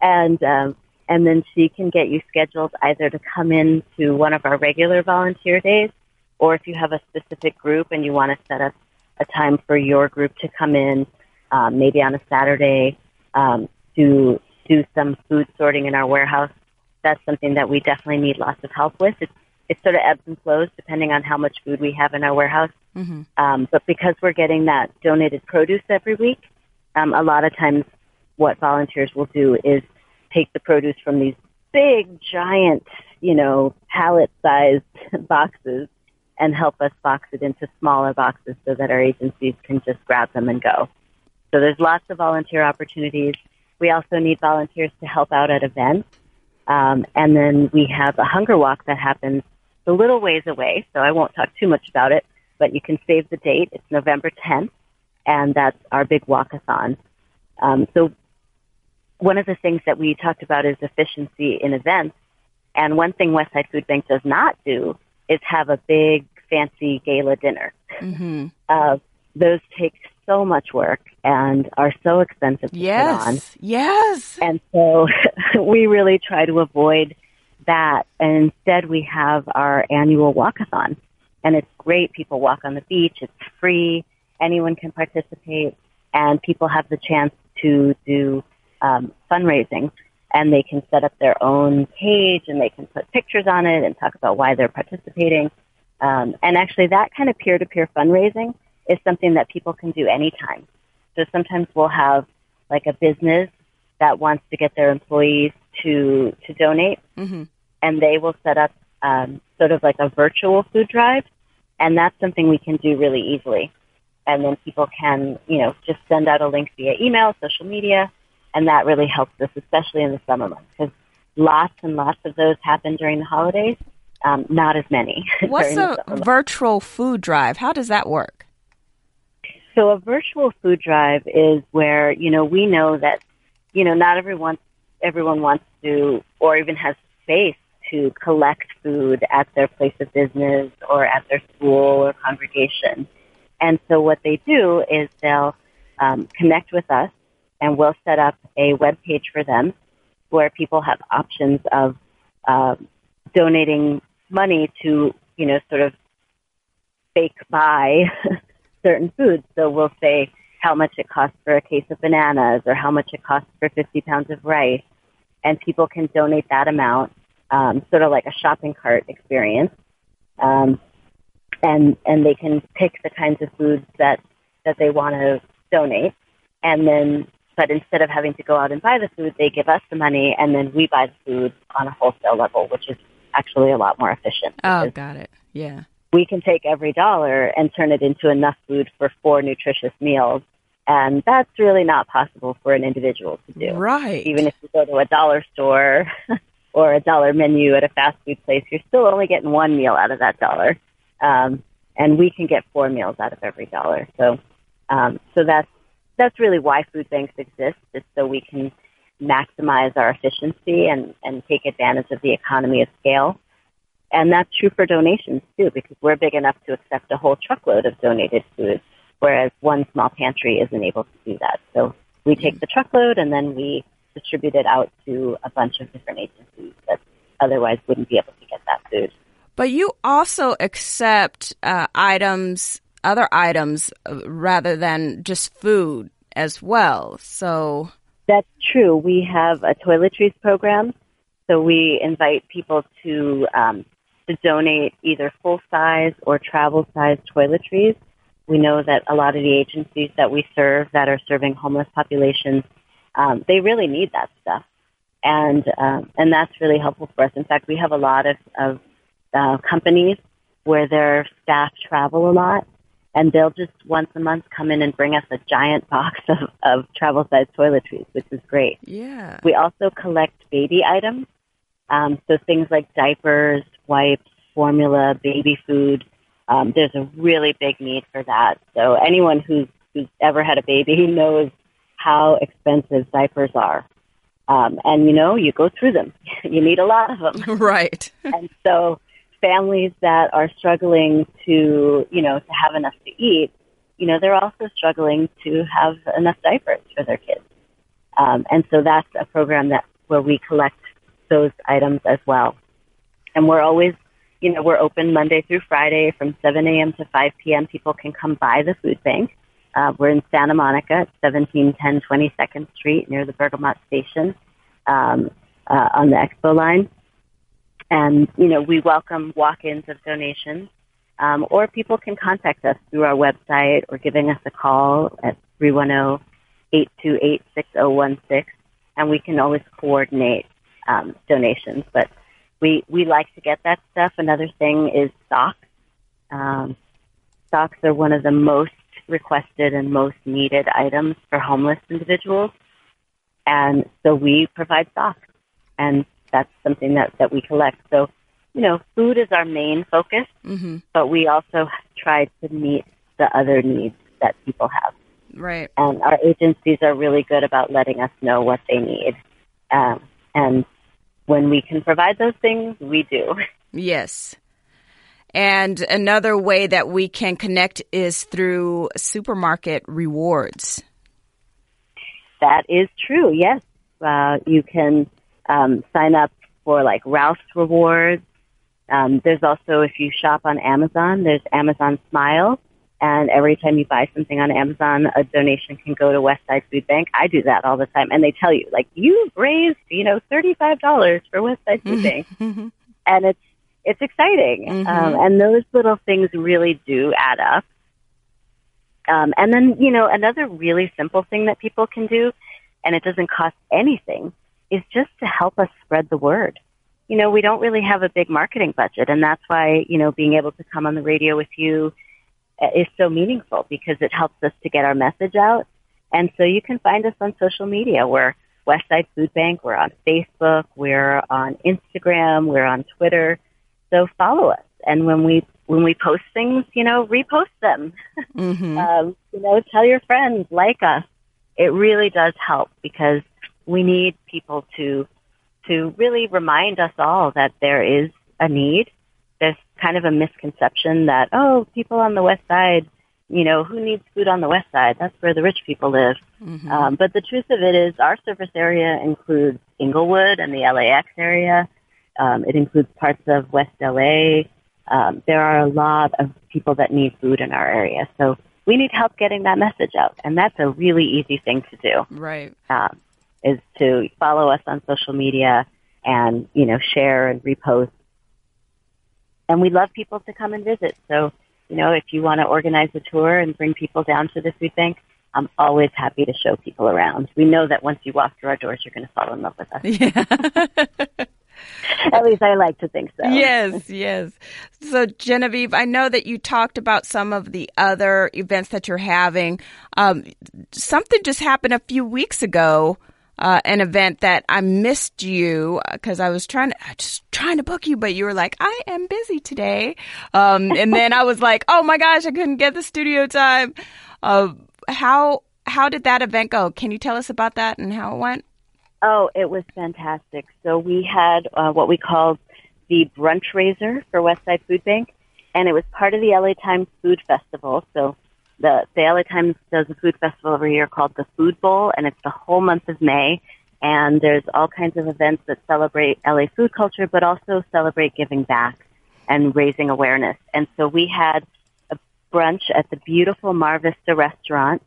and um, and then she can get you scheduled either to come in to one of our regular volunteer days or if you have a specific group and you want to set up a time for your group to come in, um, maybe on a Saturday, um, to do some food sorting in our warehouse that's something that we definitely need lots of help with. It's, it sort of ebbs and flows depending on how much food we have in our warehouse. Um, but because we're getting that donated produce every week, um, a lot of times what volunteers will do is take the produce from these big, giant, you know, pallet-sized boxes and help us box it into smaller boxes so that our agencies can just grab them and go. So there's lots of volunteer opportunities. We also need volunteers to help out at events. Um, and then we have a hunger walk that happens a little ways away, so I won't talk too much about it, but you can save the date. It's November 10th, and that's our big walkathon. Um, so one of the things that we talked about is efficiency in events. And one thing Westside Food Bank does not do is have a big, fancy gala dinner. Mm-hmm. Uh, those take so much work and are so expensive to put on. Yes. Yes. And so we really try to avoid that. And instead, we have our annual walkathon. And it's great. People walk on the beach. It's free. Anyone can participate. And people have the chance to do um, fundraising. And they can set up their own page and they can put pictures on it and talk about why they're participating. Um, and actually, that kind of peer-to-peer fundraising is something that people can do anytime. So sometimes we'll have like a business that wants to get their employees to to donate, Mhm. and they will set up um, sort of like a virtual food drive, and that's something we can do really easily. And then people can, you know, just send out a link via email, social media, and that really helps us, especially in the summer months, because lots and lots of those happen during the holidays, um, not as many. What's a virtual food drive? How does that work? So a virtual food drive is where, you know, we know that, you know, not everyone, everyone wants to or even has space to collect food at their place of business or at their school or congregation. And so what they do is they'll um, connect with us and we'll set up a web page for them where people have options of um, donating money to, you know, sort of fake buy certain foods. So we'll say how much it costs for a case of bananas or how much it costs for 50 pounds of rice. And people can donate that amount, um, sort of like a shopping cart experience. Um, and, and they can pick the kinds of foods that, that they want to donate. And then, but instead of having to go out and buy the food, they give us the money and then we buy the food on a wholesale level, which is actually a lot more efficient. Oh, got it. Yeah. we can take every dollar and turn it into enough food for four nutritious meals. And that's really not possible for an individual to do. Right. Even if you go to a dollar store or a dollar menu at a fast food place, you're still only getting one meal out of that dollar. Um, and we can get four meals out of every dollar. So, um, so that's, that's really why food banks exist, is so we can maximize our efficiency and, and take advantage of the economy of scale. And that's true for donations too, because we're big enough to accept a whole truckload of donated food, whereas one small pantry isn't able to do that. So we take the truckload and then we distribute it out to a bunch of different agencies that otherwise wouldn't be able to get that food. But you also accept uh, items, other items, uh, rather than just food as well. So, That's true. We have a toiletries program, so we invite people to um, to donate either full size or travel size toiletries. We know that a lot of the agencies that we serve that are serving homeless populations, um, they really need that stuff, and um, and that's really helpful for us. In fact, we have a lot of, of uh, companies where their staff travel a lot, and they'll just once a month come in and bring us a giant box of, of travel size toiletries, which is great. yeah. We also collect baby items, um, so things like diapers, wipes, formula, baby food. Um, there's a really big need for that. So anyone who's who's ever had a baby knows how expensive diapers are. Um, and you know, you go through them. you need a lot of them Right. and so families that are struggling to, you know, to have enough to eat, you know, they're also struggling to have enough diapers for their kids. Um, and so that's a program that where we collect those items as well. And we're always, you know, we're open Monday through Friday from 7 a.m. to 5 p.m. People can come by the food bank. Uh, we're in Santa Monica at 1710 22nd Street near the Bergamot Station um, uh, on the Expo line and you know we welcome walk-ins of donations. Um, or people can contact us through our website or giving us a call at 310-828-6016 and we can always coordinate um, donations. But we we like to get that stuff. Another thing is socks um, socks are one of the most requested and most needed items for homeless individuals. And so we provide socks and that's something that, that we collect. So, you know, food is our main focus, hmm but we also try to meet the other needs that people have. Right. And our agencies are really good about letting us know what they need. Um, and when we can provide those things, we do. Yes. And another way that we can connect is through supermarket rewards. That is true. Yes, uh, you can um, sign up for like Ralph's rewards. Um, there's also if you shop on Amazon, there's Amazon Smile, and every time you buy something on Amazon, a donation can go to Westside Food Bank. I do that all the time, and they tell you like you've raised you know thirty five dollars for Westside Food Bank, and it's it's exciting. Mhm. Um, and those little things really do add up. Um, and then, you know, another really simple thing that people can do, and it doesn't cost anything, is just to help us spread the word. You know, we don't really have a big marketing budget, and that's why, you know, being able to come on the radio with you uh, is so meaningful because it helps us to get our message out. And so you can find us on social media. We're Westside Food Bank. We're on Facebook. We're on Instagram. We're on Twitter. So follow us. And when we when we post things, you know, repost them. Mm-hmm. um, you know, tell your friends, like us. It really does help because we need people to to really remind us all that there is a need. There's kind of a misconception that oh, people on the west side, you know, who needs food on the west side? That's where the rich people live. Mm-hmm. Um, but the truth of it is, our service area includes Inglewood and the LAX area. Um, it includes parts of West LA. Um, there are a lot of people that need food in our area, so we need help getting that message out, and that's a really easy thing to do. Right. Um, is to follow us on social media and you know share and repost. And we love people to come and visit. So you know if you want to organize a tour and bring people down to the food bank, I'm always happy to show people around. We know that once you walk through our doors, you're going to fall in love with us. Yeah. At least I like to think so. yes, yes. So, Genevieve, I know that you talked about some of the other events that you're having. Um, something just happened a few weeks ago. Uh, an event that I missed you because I was trying to just trying to book you, but you were like, "I am busy today," um, and then I was like, "Oh my gosh, I couldn't get the studio time." Uh, how how did that event go? Can you tell us about that and how it went? Oh, it was fantastic. So we had uh, what we called the brunch raiser for Westside Food Bank, and it was part of the LA Times Food Festival. So the, the LA Times does a food festival every year called the Food Bowl, and it's the whole month of May. And there's all kinds of events that celebrate LA food culture, but also celebrate giving back and raising awareness. And so we had a brunch at the beautiful Mar Vista restaurant,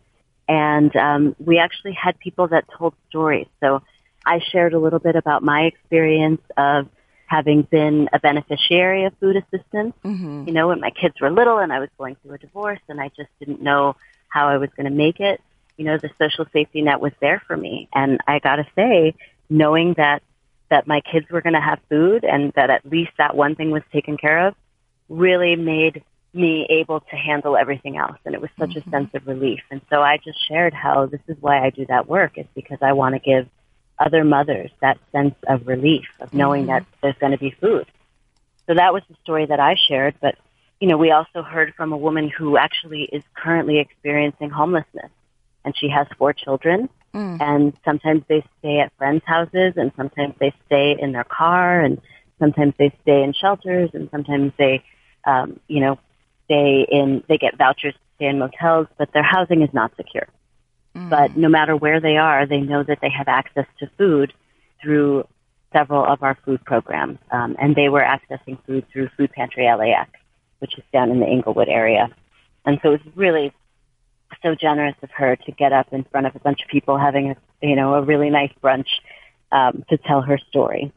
and um, we actually had people that told stories. So I shared a little bit about my experience of having been a beneficiary of food assistance. Mm-hmm. You know, when my kids were little and I was going through a divorce and I just didn't know how I was going to make it, you know, the social safety net was there for me. And I got to say, knowing that that my kids were going to have food and that at least that one thing was taken care of really made me able to handle everything else and it was such Mm-hmm. a sense of relief and so i just shared how this is why i do that work is because i want to give other mothers that sense of relief of knowing that there's going to be food. So that was the story that I shared. But, you know, we also heard from a woman who actually is currently experiencing homelessness. And she has four children. Mm. And sometimes they stay at friends' houses and sometimes they stay in their car and sometimes they stay in shelters and sometimes they, um, you know, stay in, they get vouchers to stay in motels, but their housing is not secure but no matter where they are, they know that they have access to food through several of our food programs. Um, and they were accessing food through Food Pantry LAX, which is down in the Inglewood area. And so it was really so generous of her to get up in front of a bunch of people having a, you know, a really nice brunch um, to tell her story.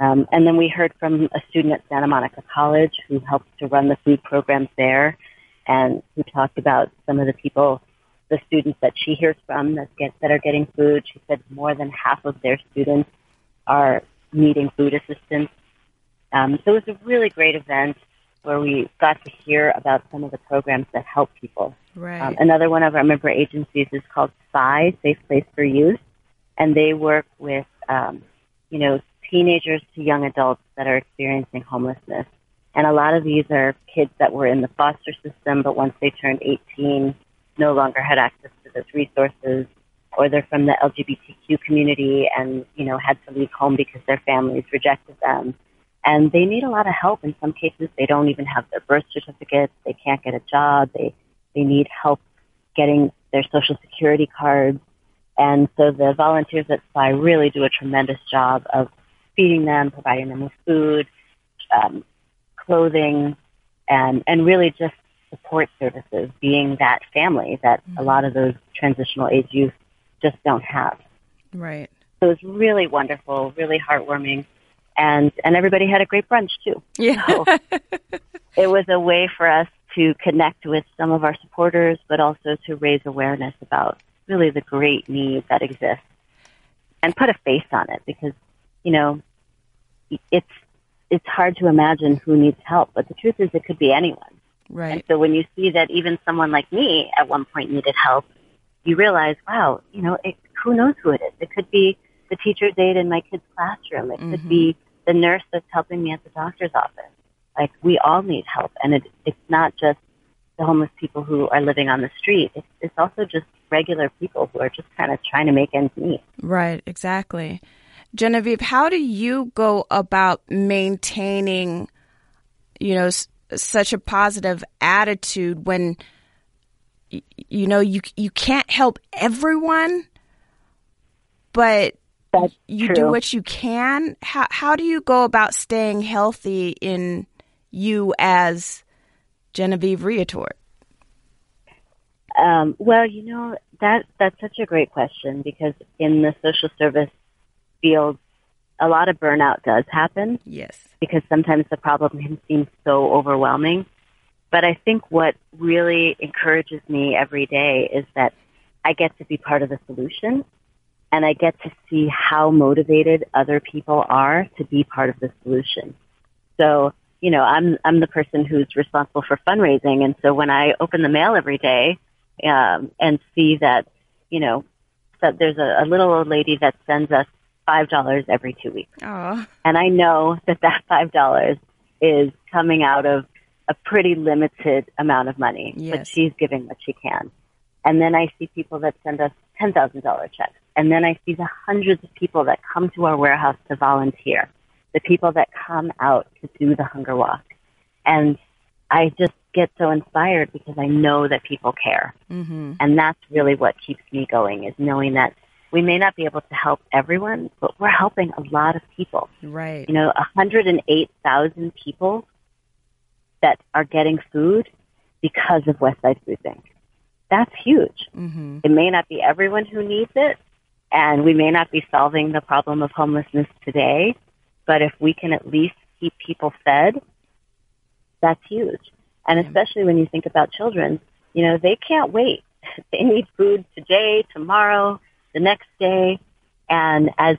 Um, and then we heard from a student at Santa Monica College who helps to run the food programs there and who talked about some of the people the students that she hears from that get that are getting food. She said more than half of their students are needing food assistance. Um, so it was a really great event where we got to hear about some of the programs that help people. Right. Um, another one of our member agencies is called SPY, Safe Place for Youth, and they work with um, you know teenagers to young adults that are experiencing homelessness. And a lot of these are kids that were in the foster system, but once they turned 18, no longer had access to those resources, or they're from the LGBTQ community and, you know, had to leave home because their families rejected them. And they need a lot of help. In some cases, they don't even have their birth certificates. They can't get a job. They, they need help getting their social security cards. And so the volunteers at SPY really do a tremendous job of feeding them, providing them with food, um, clothing, and, and really just support services, being that family that a lot of mm-hmm. those transitional age youth just don't have. right. So it was really wonderful, really heartwarming, and and everybody had a great brunch too. Yeah. So it was a way for us to connect with some of our supporters, but also to raise awareness about really the great need that exists and put a face on it because you know it's it's hard to imagine who needs help, but the truth is it could be anyone. And right. so when you see that even someone like me at one point needed help, you realize, wow, you know, it, who knows who it is? It could be the teacher's aide in my kid's classroom. It could be mm-hmm. the nurse that's helping me at the doctor's office. Like we all need help, and it, it's not just the homeless people who are living on the street. It's, it's also just regular people who are just kind of trying to make ends meet. Right, exactly. Genevieve, how do you go about maintaining, you know, such a positive attitude when, you know, you you can't help everyone, but That's you true. do what you can. How how do you go about staying healthy in you as Genevieve Riutort? Um, well, you know that that's such a great question because in the social service field, a lot of burnout does happen Yes. Because sometimes the problem can seem so overwhelming. But I think what really encourages me every day is that I get to be part of the solution and I get to see how motivated other people are to be part of the solution. So, you know, I'm, I'm the person who's responsible for fundraising. And so when I open the mail every day, um, and see that, you know, that there's a, a little old lady that sends us $5 every two weeks Oh, and I know that that five dollars is coming out of a pretty limited amount of money, but she's giving what she can. And then I see people that send us ten thousand dollar checks, and then I see the hundreds of people that come to our warehouse to volunteer, the people that come out to do the hunger walk, and I just get so inspired because I know that people care. mm-hmm. And that's really what keeps me going is knowing that we may not be able to help everyone, but we're helping a lot of people. right. You know, 108,000 people that are getting food because of Westside Food Bank. That's huge. Mm-hmm. It may not be everyone who needs it, and we may not be solving the problem of homelessness today, but if we can at least keep people fed, that's huge. And especially when you think about children, you know, they can't wait. They need food today, tomorrow, the next day. And as,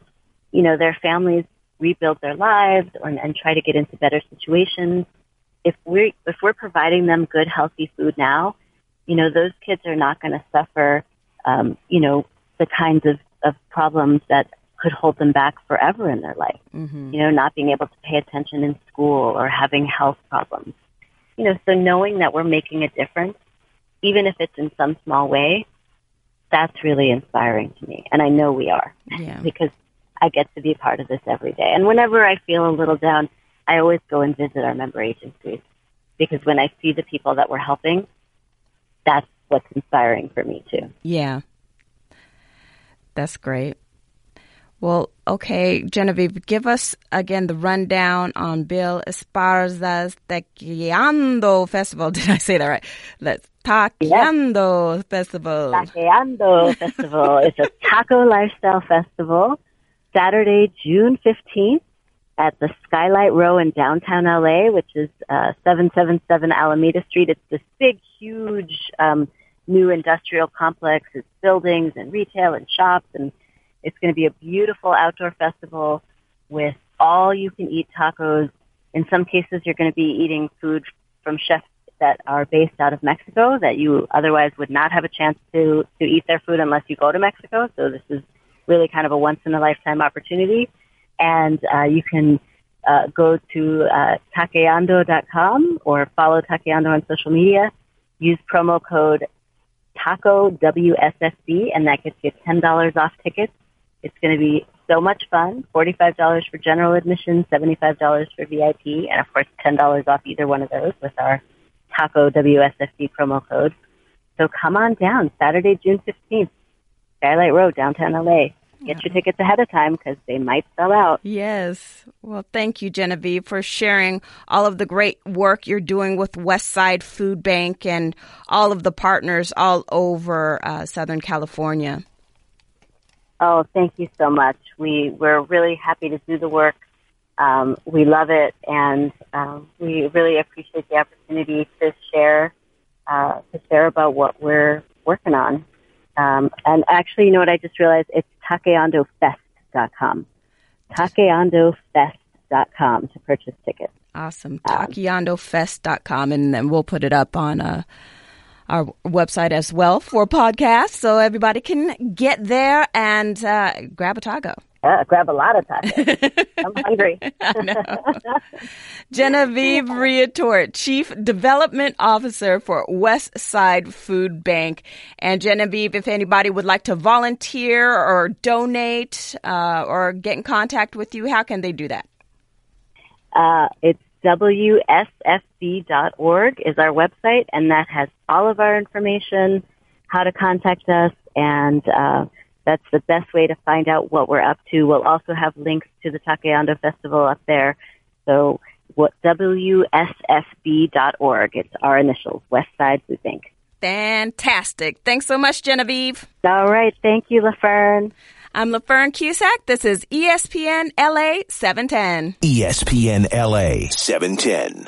you know, their families rebuild their lives or, and try to get into better situations, if we're, if we're providing them good, healthy food now, you know, those kids are not going to suffer, um, you know, the kinds of, of problems that could hold them back forever in their life. Mm-hmm. You know, not being able to pay attention in school or having health problems. You know, so knowing that we're making a difference, even if it's in some small way, that's really inspiring to me. And I know we are Yeah. because I get to be part of this every day. And whenever I feel a little down, I always go and visit our member agencies because when I see the people that we're helping, that's what's inspiring for me too. Yeah. That's great. Well, okay, Genevieve, give us again the rundown on Bill Esparza's Taqueando Festival. Did I say that right? Let's Taqueando Festival. Taqueando Festival it's a taco lifestyle festival, Saturday, June 15th at the Skylight Row in downtown LA, which is uh, 777 Alameda Street. It's this big, huge um, new industrial complex. It's buildings and retail and shops, and it's going to be a beautiful outdoor festival with all you can eat tacos. In some cases, you're going to be eating food from chefs that are based out of Mexico that you otherwise would not have a chance to, to eat their food unless you go to Mexico. So this is really kind of a once in a lifetime opportunity. And uh, you can uh, go to uh, or follow Taqueando on social media. Use promo code TACO WSFB, and that gets you $10 off tickets. It's going to be so much fun. $45 for general admission, $75 for VIP, and of course $10 off either one of those with our TACO WSFB promo code. So come on down, Saturday, June 15th, Skylight Row, downtown LA. Get your tickets ahead of time because they might sell out. Yes. Well, thank you, Genevieve, for sharing all of the great work you're doing with Westside Food Bank and all of the partners all over uh, Southern California. Oh, thank you so much. We we're really happy to do the work. Um, we love it, and um, we really appreciate the opportunity to share uh, to share about what we're working on. Um, and actually, you know what? I just realized it's taqueandofest.com. Taqueandofest.com to purchase tickets. Awesome. TaqueandoFest.com, and then we'll put it up on uh, our website as well for podcasts so everybody can get there and uh, grab a taco. Yeah, grab a lot of tacos. I'm hungry. Genevieve Riutort, Chief Development Officer for West Side Food Bank. And Genevieve, if anybody would like to volunteer or donate uh, or get in contact with you, how can they do that? Uh, it's WSFB.org is our website, and that has all of our information, how to contact us, and uh, that's the best way to find out what we're up to. We'll also have links to the Taqueando Festival up there. So what WSFB.org. It's our initials, West Side Food Bank. Fantastic. Thanks so much, Genevieve. All right. Thank you, LaFern. I'm LaFern Cusack. This is ESPN LA 710. ESPN LA 710.